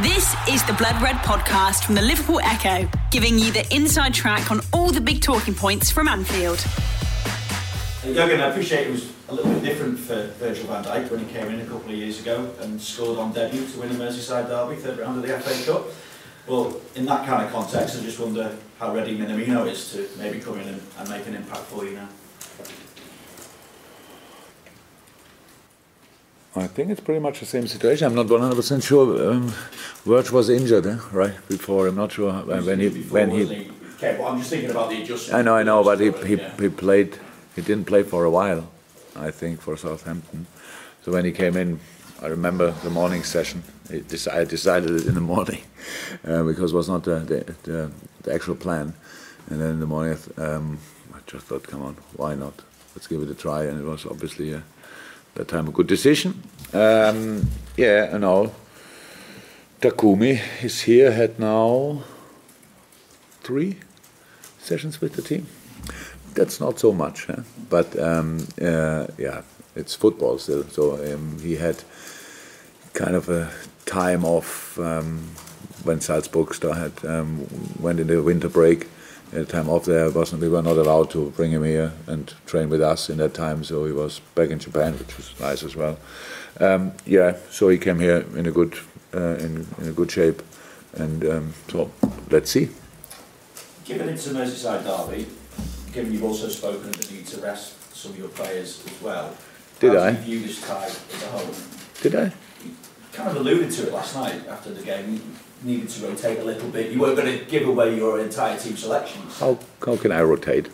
This is the Blood Red podcast from the Liverpool Echo, giving you the inside track on all the big talking points from Anfield. Jurgen, I appreciate it was a little bit different for Virgil van Dijk when he came in a couple of years ago and scored on debut to win a Merseyside derby, third round of the FA Cup. Well, in that kind of context, I just wonder how ready Minamino is to maybe come in and, and make an impact for you now. I think it's pretty much the same situation. I'm not 100% sure. Um, was injured, eh? right before. I'm not sure when he Before, when he. he. Okay, but I'm just thinking about the adjustment. I know, I know, but he he, Yeah. he played. He didn't play for a while, I think, for Southampton. So when he came in, I remember the morning session. He I decided it in the morning uh, because it was not the, the, the, the actual plan. And then in the morning, um, I just thought, come on, why not? Let's give it a try. And it was obviously uh, that time a good decision. Um, yeah, and now Takumi is here, had now three sessions with the team. That's not so much, huh? but um, uh, yeah, it's football still. So um, he had kind of a time off um, when Salzburg started, um, went in the winter break. At the time off there, wasn't we were not allowed to bring him here and train with us in that time. So he was back in Japan, which was nice as well. Um, yeah, so he came here in a good uh, in, in a good shape, and um, so let's see. Given it's a Merseyside derby, given you've also spoken of the need to rest some of your players as well, Did I? you view this tie as a whole? Did I? kind of alluded to it last night after the game. Needed to rotate a little bit. You weren't going to give away your entire team selections. How how can I rotate?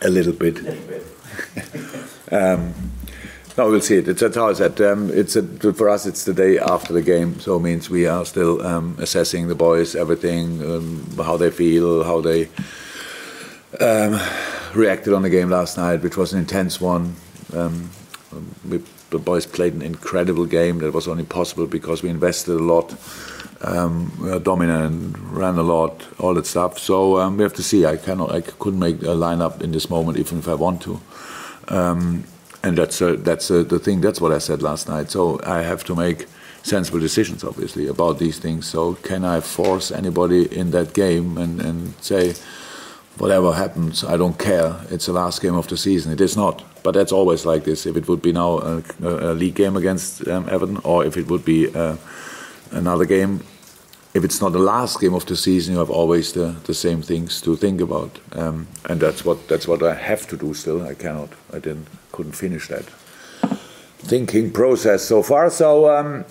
A little bit. A little bit. No, we'll see it. It's that's how I said. Um, it's a, for us. It's the day after the game, so it means we are still um, assessing the boys, everything, um, how they feel, how they um, reacted on the game last night, which was an intense one. Um, we, the boys played an incredible game. That was only possible because we invested a lot. Um, we were dominant, ran a lot, all that stuff. So um, we have to see. I cannot, I couldn't make a lineup in this moment, even if I want to. Um, and that's uh, that's uh, the thing. That's what I said last night. So I have to make sensible decisions, obviously, about these things. So can I force anybody in that game and, and say, whatever happens, I don't care. It's the last game of the season. It is not. But that's always like this. If it would be now a, a league game against um, Everton, or if it would be uh, another game, if it's not the last game of the season, you have always the, the same things to think about, um, and that's what that's what I have to do. Still, I cannot. I didn't couldn't finish that thinking process so far. So um,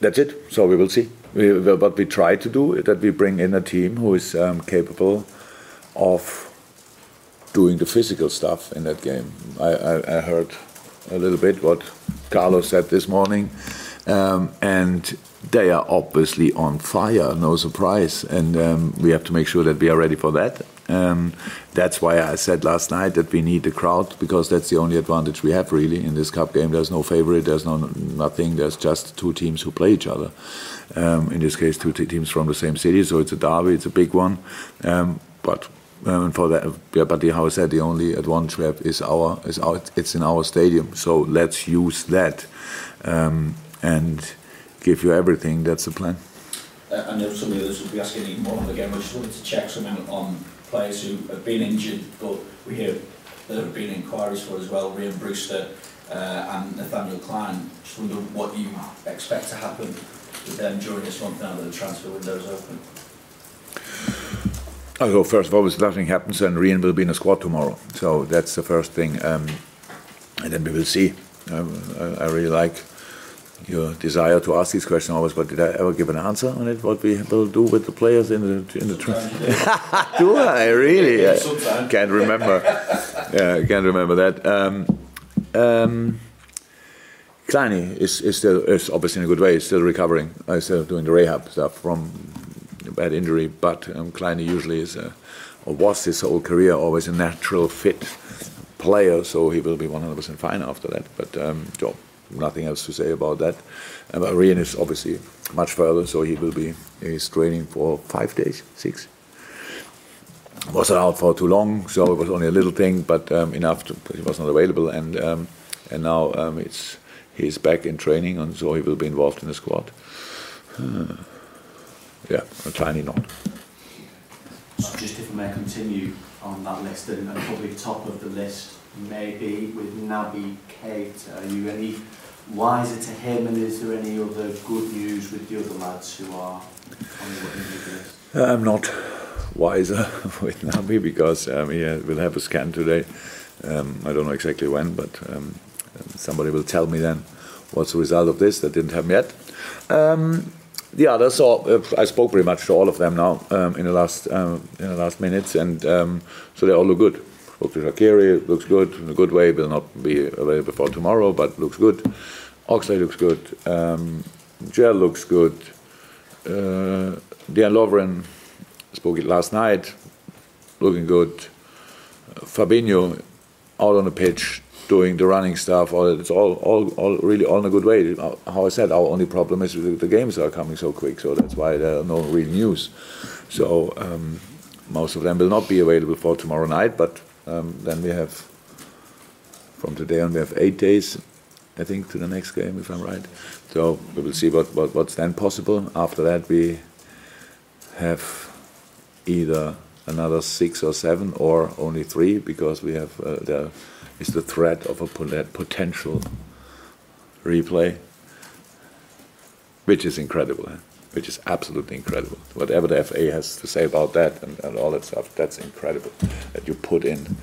that's it. So we will see. We, what we try to do is that we bring in a team who is um, capable of doing the physical stuff in that game. I, I, I heard a little bit what Carlos said this morning, um, and they are obviously on fire, no surprise, and um, we have to make sure that we are ready for that. Um, that's why I said last night that we need the crowd because that's the only advantage we have really in this cup game. There's no favorite, there's no nothing. There's just two teams who play each other. Um, in this case, two teams from the same city, so it's a derby, it's a big one. Um, but um, for that, yeah, but the, I said, the only advantage we have is our is our it's in our stadium. So let's use that um, and give you everything. That's the plan. Uh, I know some of the others will be asking even more on the game. I just wanted to check something on players who have been injured, but we hear there have been inquiries for as well. Rhian Brewster uh, and Nathaniel Clyne. Just wonder what you expect to happen with them during this month now that the transfer window is open. Also, first of all, if nothing happens, then Rhian will be in the squad tomorrow. So that's the first thing, um, and then we will see. I, I really like your desire to ask these questions always, but did I ever give an answer on it? What we will do with the players in the in the do I really? I can't remember. yeah, I can't remember that. Um, um, Clyney is, is still is obviously in a good way. He's still recovering. Uh, still doing the rehab stuff from a bad injury. But um, Clyney usually is a, or was his whole career always a natural fit player. So he will be 100% fine after that. But um, nothing else to say about that. Rhian is obviously much further, so he will be he's training for five days, six. Wasn't out for too long, so it was only a little thing, but um, enough to, he was not available, and um, and now um, it's he's back in training, and so he will be involved in the squad. Uh, yeah, a tiny nod. So just if I may continue on that list, and, probably top of the list, maybe with Naby Keita. Are you any wiser to him, and is there any other good news with the other lads who are on the list? I'm not wiser with Naby because um, he will have a scan today. Um, I don't know exactly when, but um, somebody will tell me then what's the result of this. That didn't happen yet. Um, the others, so uh, I spoke pretty much to all of them now um, in the last um, in the last minutes, and um, so they all look good. Spoke to Shaqiri, looks good in a good way. Will not be available for tomorrow, but looks good. Oxley looks good. Um, Gel looks good. Uh, Dejan Lovren spoke it last night, looking good. Fabinho out on the pitch, doing the running stuff. All it's all, all, all really all in a good way. How I said, our only problem is the games are coming so quick, so that's why there are no real news. So um, most of them will not be available for tomorrow night, but um, then we have from today on we have eight days, I think, to the next game, if I'm right. So we will see what, what what's then possible. After that, we have either another six or seven or only three because we have uh, there is the threat of a potential replay, which is incredible, which is absolutely incredible. Whatever the FA has to say about that and, and all that stuff, that's incredible that you put in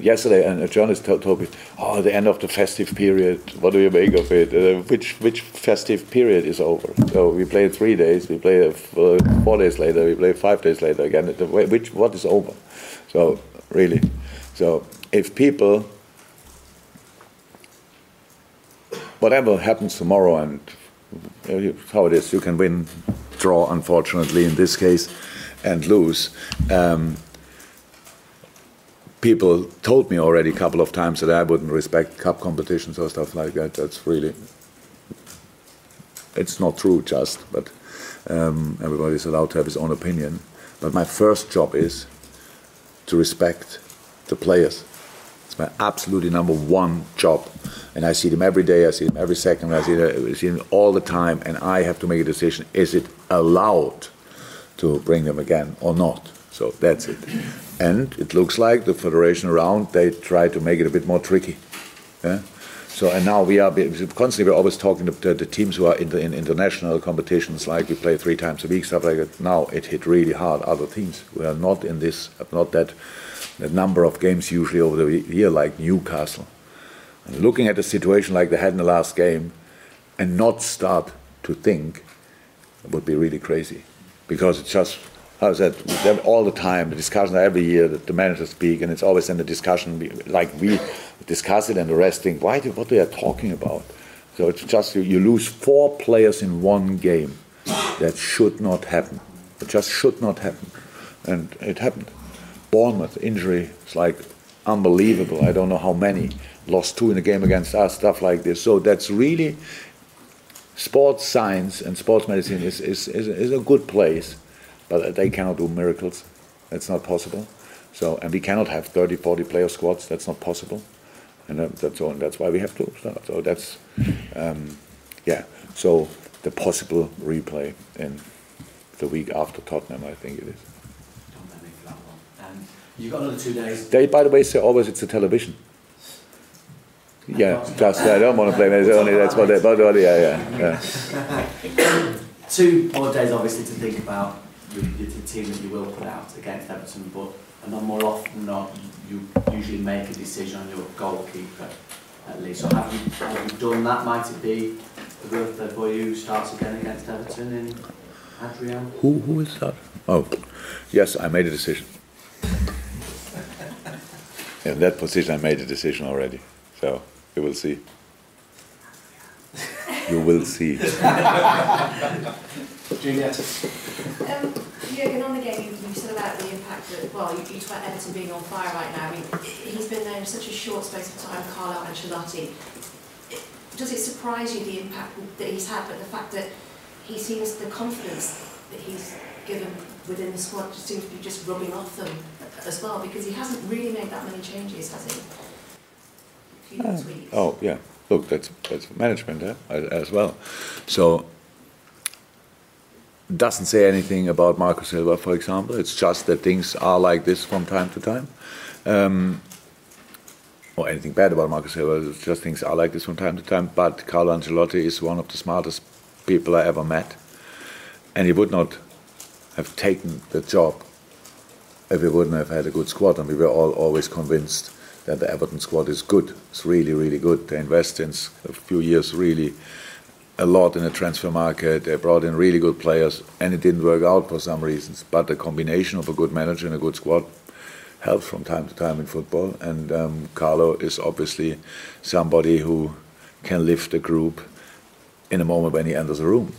yesterday, and a journalist told, told, me, "Oh, the end of the festive period. What do you make of it? Uh, which which festive period is over? So we play three days. We play uh, four days later. We play five days later again. Which what is over? So really, so if people, whatever happens tomorrow, and how it is, you can win, draw. Unfortunately, in this case, and lose. Um, people told me already a couple of times that I wouldn't respect cup competitions or stuff like that. That's really, it's not true just, but um, everybody's allowed to have his own opinion. But my first job is to respect the players. It's my absolutely number one job. And I see them every day, I see them every second, I see them, I see them all the time, and I have to make a decision is it allowed to bring them again or not? So that's it. And it looks like the federation around they try to make it a bit more tricky. Yeah? So and now we are constantly we're always talking to the, teams who are in, the, in international competitions like we play three times a week stuff like that. Now it hit really hard other teams. We are not in this not that that number of games usually over the year like Newcastle. And looking at the situation like they had in the last game, and not start to think would be really crazy, because it's just how's that all the time the discussion every year that the managers speak and it's always in the discussion like we discuss it and the rest think why do, what they are talking about? So it's just you lose four players in one game. That should not happen. It just should not happen. And it happened Bournemouth injury it's like unbelievable I don't know how many lost two in a game against us stuff like this so that's really sports science and sports medicine is, is, is, is a good place but they cannot do miracles. That's not possible. So, and we cannot have 30, 40 player squads. That's not possible. And that's all, that's why we have to start. So that's, um, yeah. So the possible replay in the week after Tottenham, I think it is. You've got another two days. They, by the way, say always it's a television. Yeah, just I don't want to blame it. Only that's what they, but yeah, yeah. yeah. two more days, obviously, to think about the, the team that you will put out against Everton, but and then more often than not, you usually make a decision on your goalkeeper at least. So have you, have you done that? Might it be the birthday boy who starts again against Everton in Adrian? Who, who is that? Oh, yes, I made a decision. In that position, I made a decision already. So you will see. You will see. Juliet. Um, Jurgen, on the game, you, you said about the impact that, well, you, you talked about Everton being on fire right now. I mean, he's been there in such a short space of time, Carlo Ancelotti. Does it surprise you the impact that he's had, but the fact that he seems the confidence that he's given within the squad just seems to be just rubbing off them as well, because he hasn't really made that many changes, has he? Uh, oh, yeah. look, that's that's management eh, as, as well. So doesn't say anything about Marco Silva, for example. It's just that things are like this from time to time. Um, or anything bad about Marco Silva, it's just things are like this from time to time. But Carlo Ancelotti is one of the smartest people I ever met. And he would not have taken the job if he wouldn't have had a good squad. And we were all always convinced that the Everton squad is good. It's really, really good. They invest in a few years really a lot in the transfer market. They brought in really good players, and it didn't work out for some reasons. But the combination of a good manager and a good squad helps from time to time in football. And um, Carlo is obviously somebody who can lift a group in a moment when he enters a room.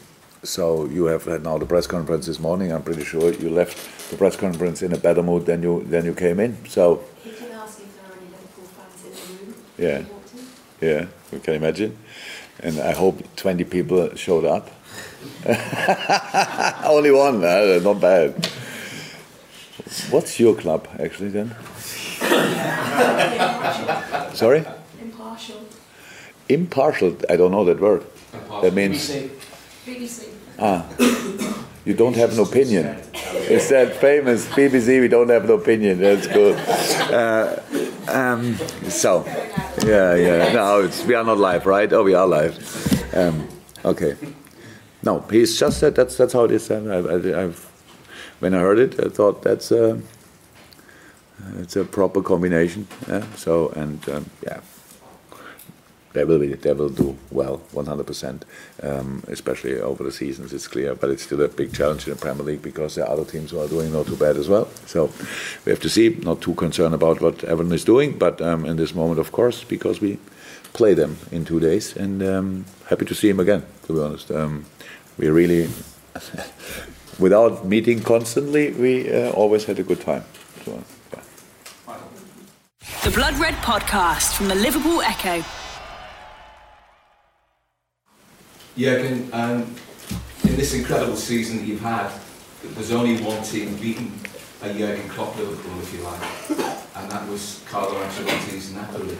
So you have had now the press conference this morning. I'm pretty sure you left the press conference in a better mood than you than you came in. So. He can ask if there are any Liverpool fans in the room. Yeah. Yeah, we can imagine and I hope 20 people showed up. Only one, uh, not bad. What's your club actually then? Sorry? Impartial. Impartial, I don't know that word. That means. BBC. Ah, you don't have an opinion. It's that famous BBC, we don't have an opinion. That's good. Uh, um, so, yeah, yeah. No, we are not live, right? Oh, we are live. Um, okay. No, he's just said that's that's how it is. I, I, I've, when I heard it, I thought that's a, it's a proper combination. Yeah. So and um, yeah, they will be, they will do well, 100%, um, especially over the seasons. It's clear, but it's still a big challenge in the Premier League because there are other teams who are doing not too bad as well. So we have to see. Not too concerned about what Everton is doing, but um, in this moment, of course, because we play them in two days, and um, happy to see him again. To be honest, um, we really, without meeting constantly, we uh, always had a good time. So, yeah. The Blood Red Podcast from the Liverpool Echo. Jurgen, um, in this incredible season that you've had, there's only one team beaten a Jurgen Klopp Liverpool, if you like, and that was Carlo Ancelotti's Napoli.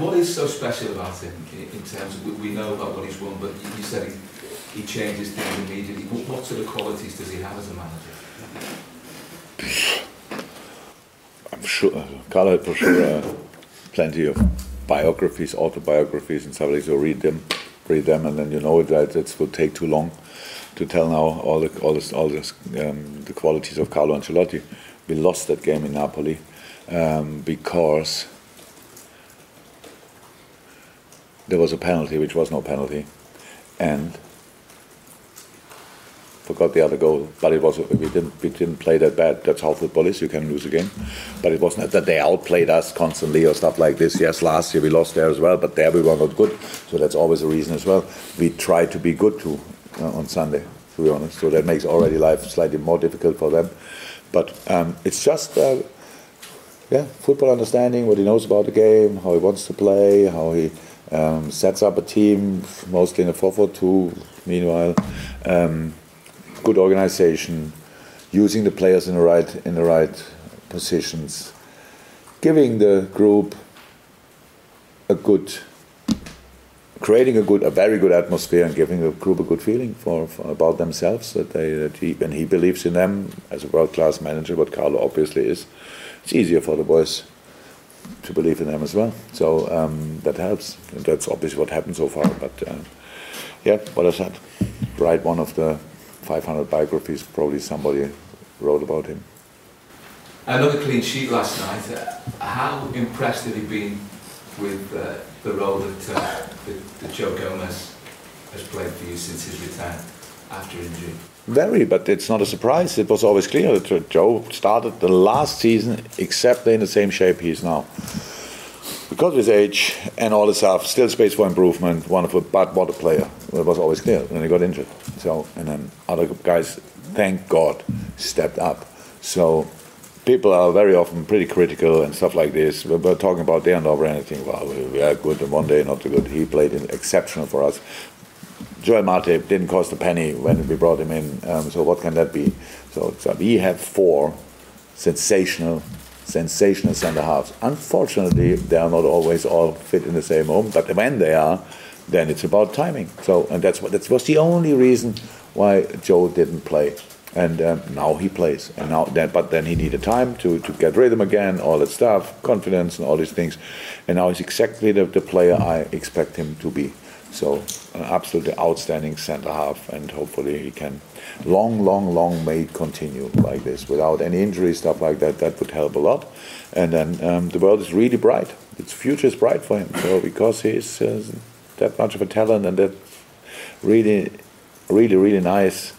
What is so special about him in terms of, we know about what he's won, but you said he, he changes things immediately. What, what sort of qualities does he have as a manager? I'm sure Carlo had for sure uh, plenty of biographies, autobiographies, and stuff like so. Read them them, and then you know that it will take too long to tell now all the all this all this um, the qualities of Carlo Ancelotti. We lost that game in Napoli um, because there was a penalty, which was no penalty, and forgot the other goal. But it was we didn't we didn't play that bad. That's how football is. You can lose a game, but it wasn't that they outplayed us constantly or stuff like this. Yes, last year we lost there as well, but there we were not good. So that's always a reason as well. We try to be good too uh, on Sunday, to be honest. So that makes already life slightly more difficult for them. But um, it's just. Uh, yeah, football understanding, what he knows about the game, how he wants to play, how he um, sets up a team, mostly in a 4 4 2, meanwhile. Um, good organization, using the players in the right in the right positions, giving the group a good, creating a good, a very good atmosphere, and giving the group a good feeling for, for about themselves that they that he and he believes in them as a world class manager, what Carlo obviously is. It's easier for the boys to believe in them as well. So um, that helps. And that's obviously what happened so far. But uh, yeah, what I said, write one of the 500 biographies, probably somebody wrote about him. Another clean sheet last night. Uh, how impressed have you been with uh, the role that, uh, that, that Joe Gomez has played for you since his return after injury? Very, but it's not a surprise. It was always clear that Joe started the last season exactly in the same shape he is now. Because of his age and all the stuff, still space for improvement, wonderful, but what a player. It was always clear. And he got injured. So, and then other guys, thank God, stepped up. So, people are very often pretty critical and stuff like this. We're, we're talking about the end over anything. Well, we are good and one day not too good. He played exceptional for us. Joel Matip didn't cost a penny when we brought him in. Um, so what can that be? So, so we have four sensational sensational centre halves. Unfortunately, they are not always all fit in the same home, but when they are, then it's about timing. So, and that's what that was the only reason why Joe didn't play. And um, now he plays, and now that, but then he needed time to, to get rhythm again, all that stuff, confidence, and all these things. And now he's exactly the, the player I expect him to be. So, an absolutely outstanding centre half, and hopefully he can long, long, long may continue like this without any injury, stuff like that. That would help a lot. And then um, the world is really bright. Its future is bright for him. So because he's uh, that much of a talent and that really, really, really nice,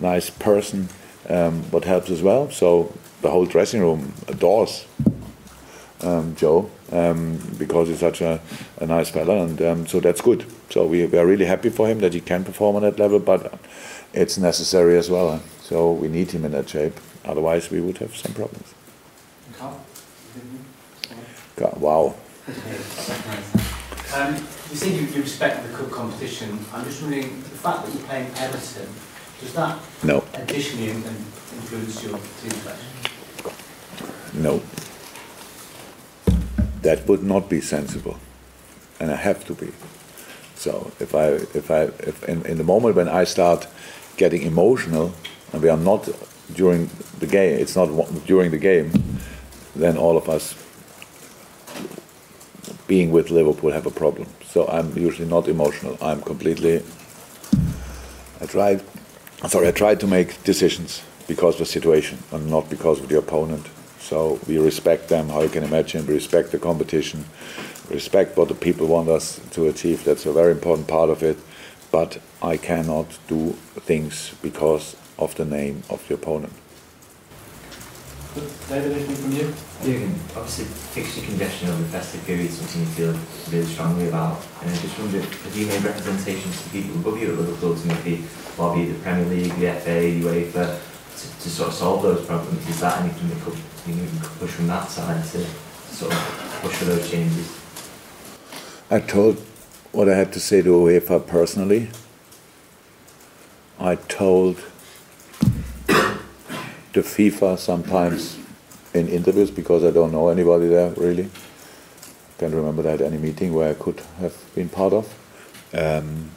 nice person, um, what helps as well. So the whole dressing room adores um, Joe um, because he's such a, a nice fella, and um, so that's good. So we, we are really happy for him that he can perform on that level, but it's necessary as well. So we need him in that shape. Otherwise, we would have some problems. Wow. You said you, you respect the cup competition. I'm just wondering, the fact that you're playing Everton, does that No, additionally in- in- influence your team selection? no. That would not be sensible, and I have to be. So if I, if I, if in, in the moment when I start getting emotional, and we are not during the game, it's not during the game, then all of us being with Liverpool have a problem. So I'm usually not emotional. I'm completely. I try. Sorry, I try to make decisions because of the situation and not because of the opponent. So we respect them. How you can imagine, we respect the competition, respect what the people want us to achieve. That's a very important part of it. But I cannot do things because of the name of the opponent. David, anything from you? Jürgen, obviously fixture congestion over the festive period is something you feel really strongly about. And I just wondered, have you made representations to people above you at Liverpool to maybe lobby the Premier League, the FA, UEFA, to, to sort of solve those problems? Is that anything that could, you know, you could push from that side to sort of push for those changes? I told what I had to say to UEFA personally. I told the FIFA sometimes in interviews because I don't know anybody there really. Can't remember that any meeting where I could have been part of. Um,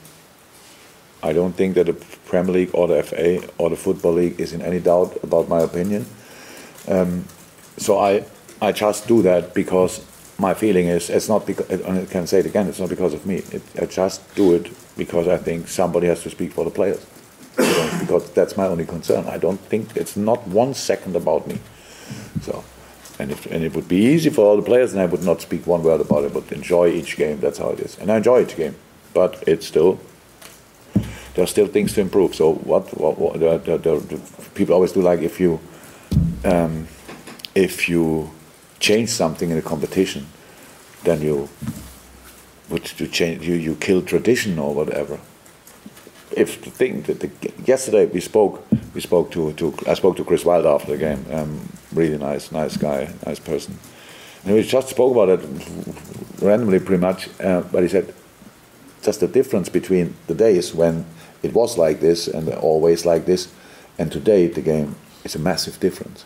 I don't think that the Premier League or the FA or the Football League is in any doubt about my opinion. Um, so I, I just do that because my feeling is it's not because I can say it again. It's not because of me. It, I just do it because I think somebody has to speak for the players. Because that's my only concern. I don't think it's not one second about me. So, and if and it would be easy for all the players, and I would not speak one word about it, but enjoy each game. That's how it is, and I enjoy each game. But it's still there are still things to improve. So what, what, what the, the, the, people always do like if you um, if you change something in a competition, then you would to change you you kill tradition or whatever. If the thing that the, yesterday we spoke we spoke to, to I spoke to Chris Wilder after the game, um, really nice nice guy nice person, and we just spoke about it randomly pretty much. Uh, but he said just the difference between the days when it was like this and always like this, and today the game is a massive difference.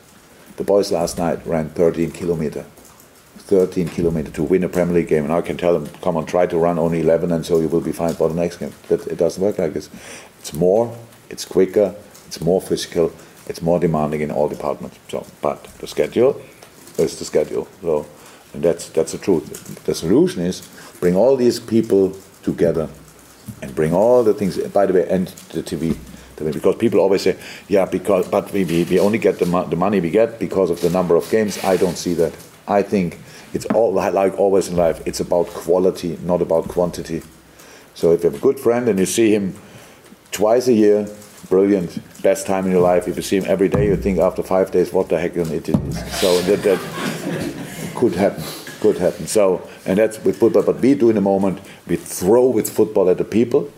The boys last night ran 13 kilometer, 13 kilometer to win a Premier League game, and I can tell them, come on, try to run only 11, and so you will be fine for the next game. That it doesn't work like this. It's more, it's quicker, it's more physical, it's more demanding in all departments. So, but the schedule is the schedule. So, and that's that's the truth. The solution is bring all these people together and bring all the things. By the way, and the TV, because people always say, yeah, because but we, we, only get the, mo- the money we get because of the number of games. I don't see that. I think it's all like always in life. It's about quality, not about quantity. So if you have a good friend and you see him twice a year, brilliant, best time in your life. If you see him every day, you think after five days, what the heck an idiot is. So that, that could happen, could happen. So and that's with football. But we do in a moment, we throw with football at the people,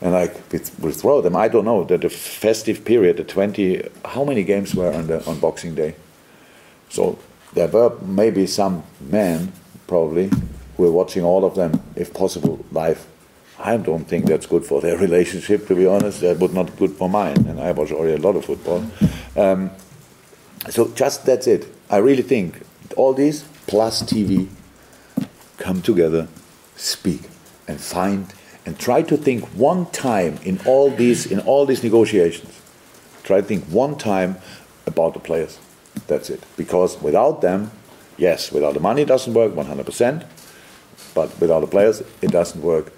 and like we, we throw them. I don't know that the festive period, the twenty, how many games were on the on Boxing Day? So there were maybe some men probably who were watching all of them, if possible, live. I don't think that's good for their relationship, to be honest. That would not good for mine, and I watch already a lot of football. Um, so just that's it. I really think all these plus TV come together, speak, and find and try to think one time in all these in all these negotiations. Try to think one time about the players. That's it. Because without them, yes, without the money it doesn't work 100%, but without the players it doesn't work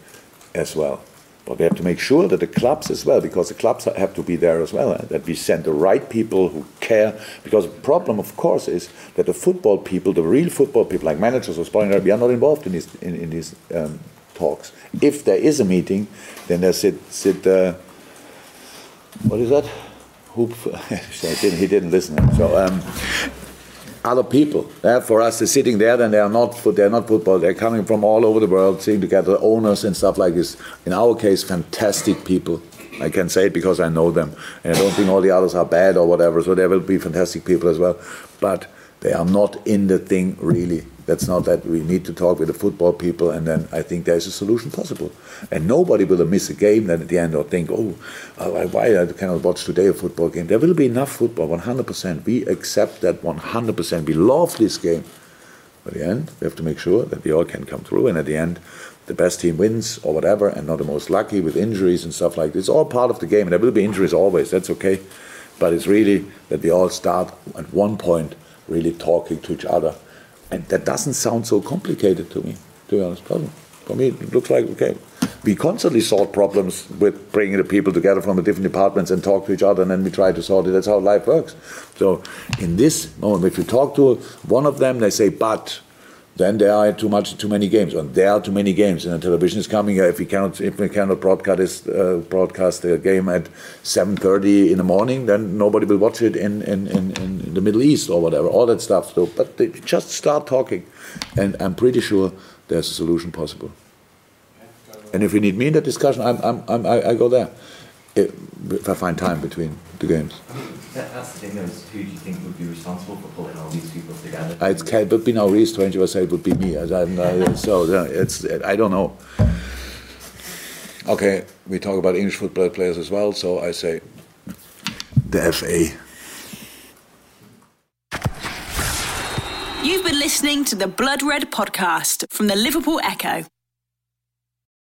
as well. But we have to make sure that the clubs as well, because the clubs have to be there as well, eh, that we send the right people who care. Because the problem, of course, is that the football people, the real football people, like managers or sporting, we are not involved in these in, in these um, talks. If there is a meeting, then there sit sit. Uh, what is that? He didn't listen. So. Um, other people. Yeah, for us, they're sitting there, and they are not they're not football. They're coming from all over the world, seeing together owners and stuff like this. In our case, fantastic people. I can say it because I know them, and I don't think all the others are bad or whatever. So there will be fantastic people as well, but they are not in the thing really. That's not that we need to talk with the football people, and then I think there's a solution possible. And nobody will miss a game then at the end or think, oh, why I cannot watch today a football game. There will be enough football, 100%. We accept that 100%. We love this game. But at the end, we have to make sure that we all can come through, and at the end, the best team wins or whatever, and not the most lucky with injuries and stuff like this. It's all part of the game. There will be injuries always. That's okay. But it's really that we all start at one point really talking to each other and that doesn't sound so complicated to me, to be honest. For me, it looks like, okay, we constantly solve problems with bringing the people together from the different departments and talk to each other, and then we try to solve it. That's how life works. So, in this moment, if you talk to one of them, they say, but then there are too much, too many games, and there are too many games, and the television is coming. If we cannot, if we cannot broadcast uh, broadcast the game at 7:30 in the morning, then nobody will watch it in, in, in, in, the Middle East or whatever. All that stuff. So, but they just start talking, and I'm pretty sure there's a solution possible. And if you need me in that discussion, I'm, I'm, I'm I, I go there. If I find time between the games. That, that's the thing, though, is who do you think would be responsible for pulling all these people together? Uh, it's it would be now Reese, 20 I say it would be me. I, I, so it's, I don't know. Okay, we talk about English football players as well, so I say the FA. You've been listening to the Blood Red podcast from the Liverpool Echo.